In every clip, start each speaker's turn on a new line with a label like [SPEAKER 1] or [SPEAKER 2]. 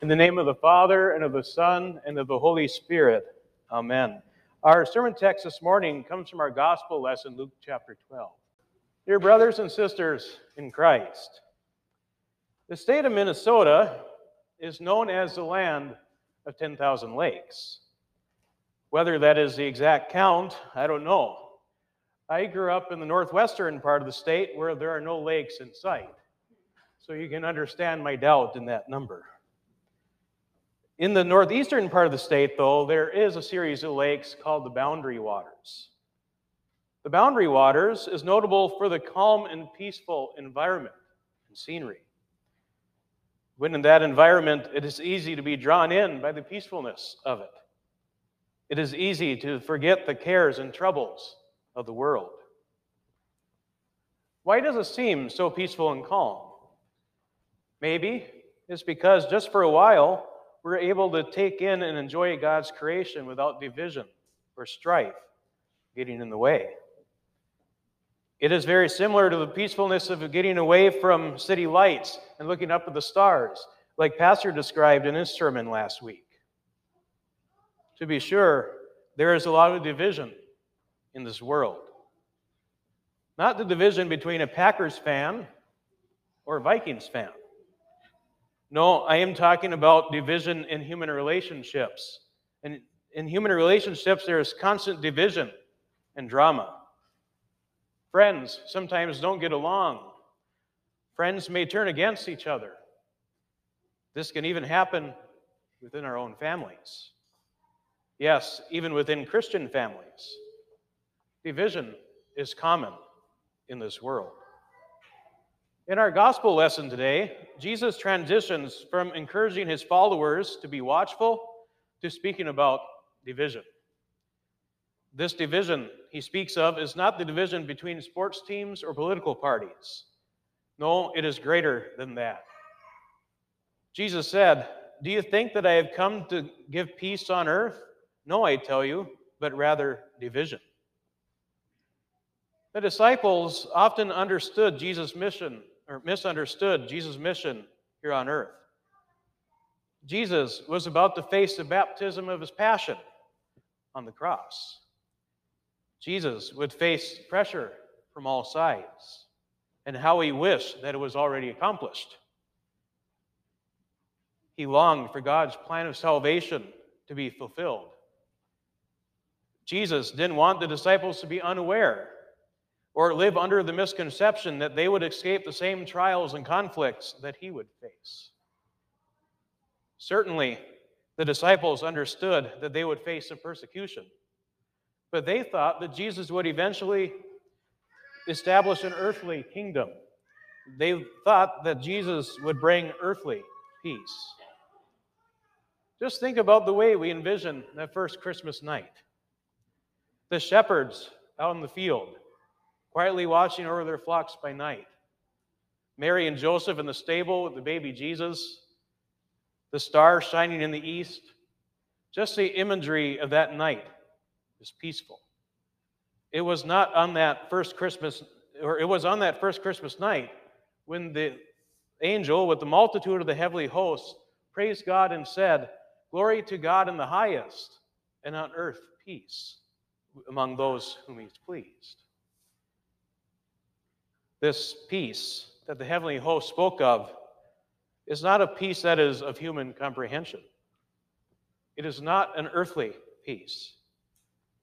[SPEAKER 1] In the name of the Father, and of the Son, and of the Holy Spirit. Amen. Our sermon text this morning comes from our gospel lesson, Luke chapter 12. Dear brothers and sisters in Christ, the state of Minnesota is known as the land of 10,000 lakes. Whether that is the exact count, I don't know. I grew up in the northwestern part of the state where there are no lakes in sight. So you can understand my doubt in that number. In the northeastern part of the state, though, there is a series of lakes called the Boundary Waters. The Boundary Waters is notable for the calm and peaceful environment and scenery. When in that environment, it is easy to be drawn in by the peacefulness of it. It is easy to forget the cares and troubles of the world. Why does it seem so peaceful and calm? Maybe it's because just for a while, we're able to take in and enjoy God's creation without division or strife getting in the way. It is very similar to the peacefulness of getting away from city lights and looking up at the stars, like Pastor described in his sermon last week. To be sure, there is a lot of division in this world. Not the division between a Packers fan or a Vikings fan. No, I am talking about division in human relationships. And in human relationships, there is constant division and drama. Friends sometimes don't get along. Friends may turn against each other. This can even happen within our own families. Yes, even within Christian families. Division is common in this world. In our gospel lesson today, Jesus transitions from encouraging his followers to be watchful to speaking about division. This division he speaks of is not the division between sports teams or political parties. No, it is greater than that. Jesus said, Do you think that I have come to give peace on earth? No, I tell you, but rather division. The disciples often understood Jesus' mission or misunderstood Jesus' mission here on earth. Jesus was about to face the baptism of his passion on the cross. Jesus would face pressure from all sides, and how he wished that it was already accomplished. He longed for God's plan of salvation to be fulfilled. Jesus didn't want the disciples to be unaware or live under the misconception that they would escape the same trials and conflicts that he would face. Certainly, the disciples understood that they would face some persecution, but they thought that Jesus would eventually establish an earthly kingdom. They thought that Jesus would bring earthly peace. Just think about the way we envision that first Christmas night. The shepherds out in the field, quietly watching over their flocks by night. Mary and Joseph in the stable with the baby Jesus, the star shining in the east. Just the imagery of that night is peaceful. It was not on that first Christmas, or it was on that first Christmas night when the angel with the multitude of the heavenly hosts praised God and said, Glory to God in the highest, and on earth peace among those whom he's pleased. This peace that the heavenly host spoke of is not a peace that is of human comprehension. It is not an earthly peace.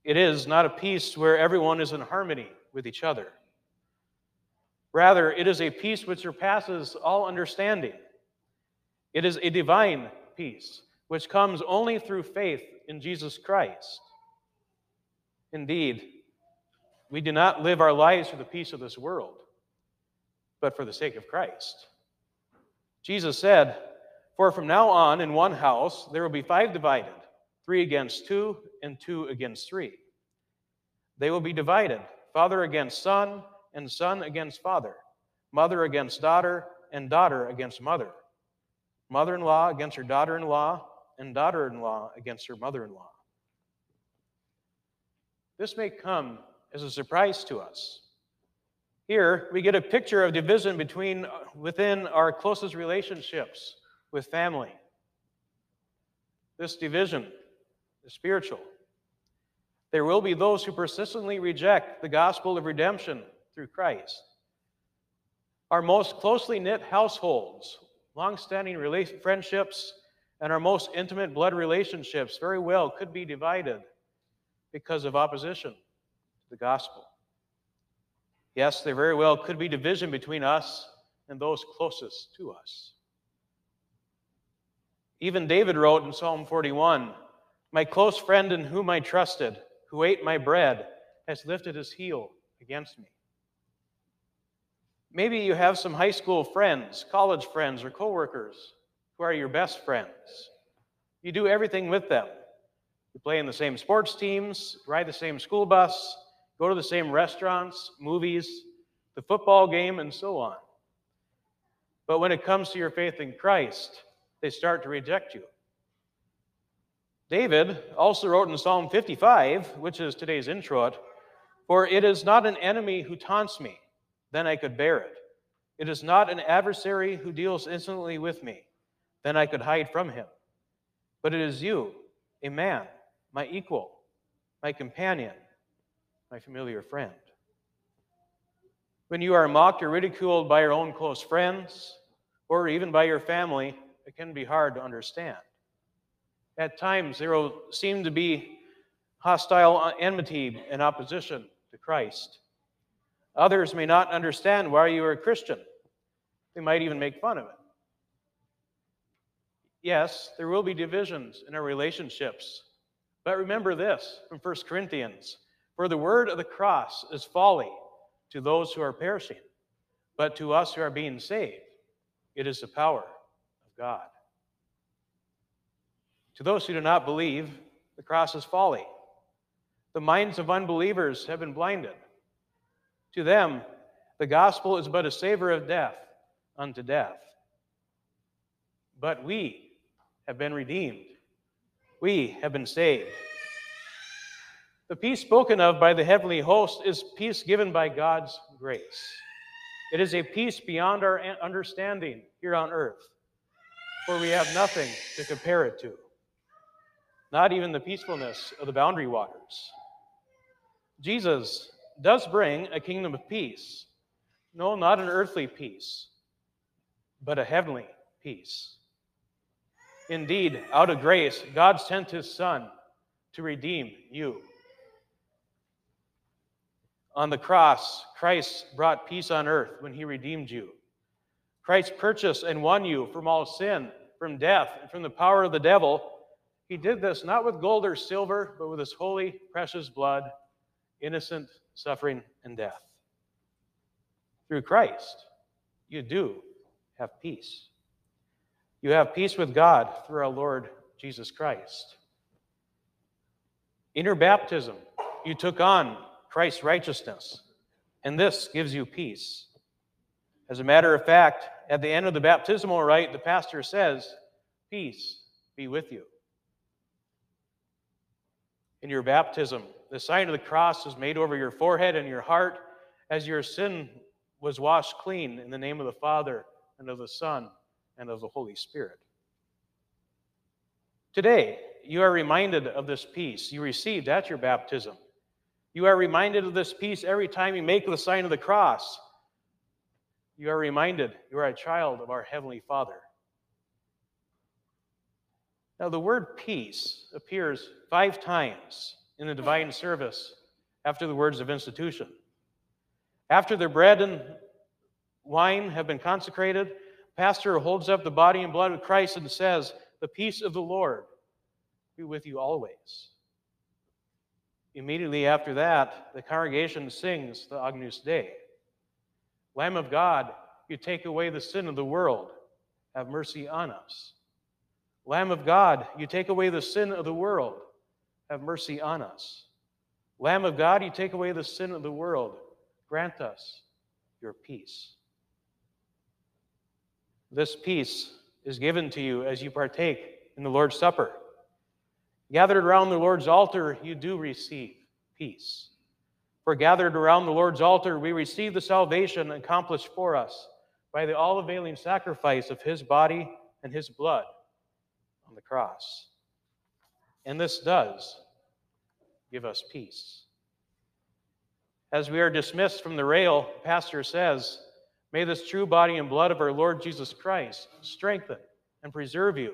[SPEAKER 1] It is not a peace where everyone is in harmony with each other. Rather, it is a peace which surpasses all understanding. It is a divine peace which comes only through faith in Jesus Christ. Indeed, we do not live our lives for the peace of this world but for the sake of Christ. Jesus said, For from now on in one house there will be five divided, three against two, and two against three. They will be divided, father against son, and son against father, mother against daughter, and daughter against mother, mother in law against her daughter in law, and daughter in law against her mother in law. This may come as a surprise to us. Here, we get a picture of division between uh, within our closest relationships with family This division is spiritual. There will be those who persistently reject the gospel of redemption through Christ. Our most closely knit households, long-standing friendships, and our most intimate blood relationships very well could be divided because of opposition to the gospel. Yes, there very well could be division between us and those closest to us. Even David wrote in Psalm 41 My close friend in whom I trusted, who ate my bread, has lifted his heel against me. Maybe you have some high school friends, college friends, or coworkers who are your best friends. You do everything with them. You play in the same sports teams, ride the same school bus, go to the same restaurants, movies, the football game, and so on. But when it comes to your faith in Christ, they start to reject you. David also wrote in Psalm 55, which is today's intro, For it is not an enemy who taunts me, then I could bear it. It is not an adversary who deals insolently with me, then I could hide from him. But it is you, a man, my equal, my companion, my familiar friend. When you are mocked or ridiculed by your own close friends, or even by your family, it can be hard to understand. At times, there will seem to be hostile enmity and opposition to Christ. Others may not understand why you are a Christian. They might even make fun of it. Yes, there will be divisions in our relationships. But remember this from 1 Corinthians For the word of the cross is folly to those who are perishing, but to us who are being saved, it is the power of God. To those who do not believe, the cross is folly. The minds of unbelievers have been blinded. To them, the gospel is but a savor of death unto death. But we, have been redeemed. We have been saved. The peace spoken of by the heavenly host is peace given by God's grace. It is a peace beyond our understanding here on earth, for we have nothing to compare it to, not even the peacefulness of the boundary waters. Jesus does bring a kingdom of peace. No, not an earthly peace, but a heavenly peace. Indeed, out of grace, God sent his Son to redeem you. On the cross, Christ brought peace on earth when he redeemed you. Christ purchased and won you from all sin, from death, and from the power of the devil. He did this not with gold or silver, but with his holy, precious blood, innocent suffering and death. Through Christ, you do have peace. You have peace with God through our Lord Jesus Christ. In your baptism, you took on Christ's righteousness, and this gives you peace. As a matter of fact, at the end of the baptismal rite, the pastor says, Peace be with you. In your baptism, the sign of the cross is made over your forehead and your heart as your sin was washed clean in the name of the Father and of the Son and of the Holy Spirit. Today, you are reminded of this peace you received at your baptism. You are reminded of this peace every time you make the sign of the cross. You are reminded you are a child of our Heavenly Father. Now, the word peace appears five times in the divine service after the words of institution. After the bread and wine have been consecrated, pastor holds up the body and blood of Christ and says, The peace of the Lord be with you always. Immediately after that, the congregation sings the Agnus Dei. Lamb of God, you take away the sin of the world. Have mercy on us. Lamb of God, you take away the sin of the world. Have mercy on us. Lamb of God, you take away the sin of the world. Grant us your peace. This peace is given to you as you partake in the Lord's Supper. Gathered around the Lord's altar, you do receive peace. For gathered around the Lord's altar, we receive the salvation accomplished for us by the all availing sacrifice of His body and His blood on the cross. And this does give us peace. As we are dismissed from the rail, the pastor says, May this true body and blood of our Lord Jesus Christ strengthen and preserve you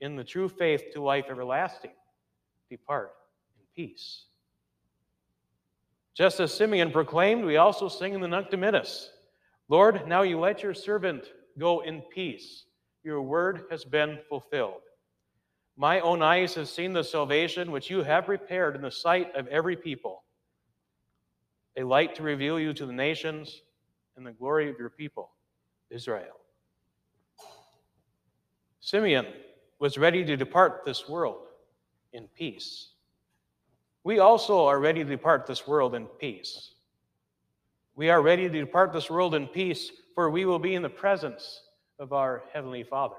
[SPEAKER 1] in the true faith to life everlasting. Depart in peace. Just as Simeon proclaimed, we also sing in the Nunc Dimittis Lord, now you let your servant go in peace. Your word has been fulfilled. My own eyes have seen the salvation which you have prepared in the sight of every people, a light to reveal you to the nations and the glory of your people, Israel. Simeon was ready to depart this world in peace. We also are ready to depart this world in peace. We are ready to depart this world in peace, for we will be in the presence of our Heavenly Father.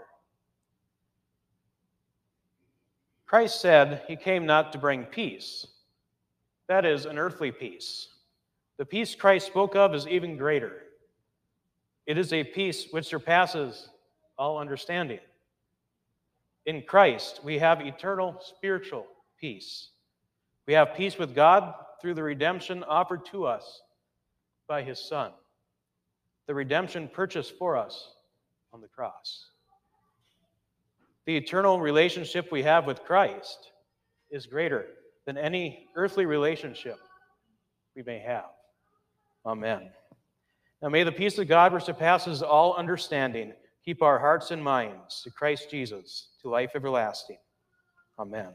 [SPEAKER 1] Christ said he came not to bring peace, that is, an earthly peace. The peace Christ spoke of is even greater. It is a peace which surpasses all understanding. In Christ, we have eternal spiritual peace. We have peace with God through the redemption offered to us by his Son, the redemption purchased for us on the cross. The eternal relationship we have with Christ is greater than any earthly relationship we may have. Amen. Now may the peace of God, which surpasses all understanding, keep our hearts and minds to Christ Jesus, to life everlasting. Amen.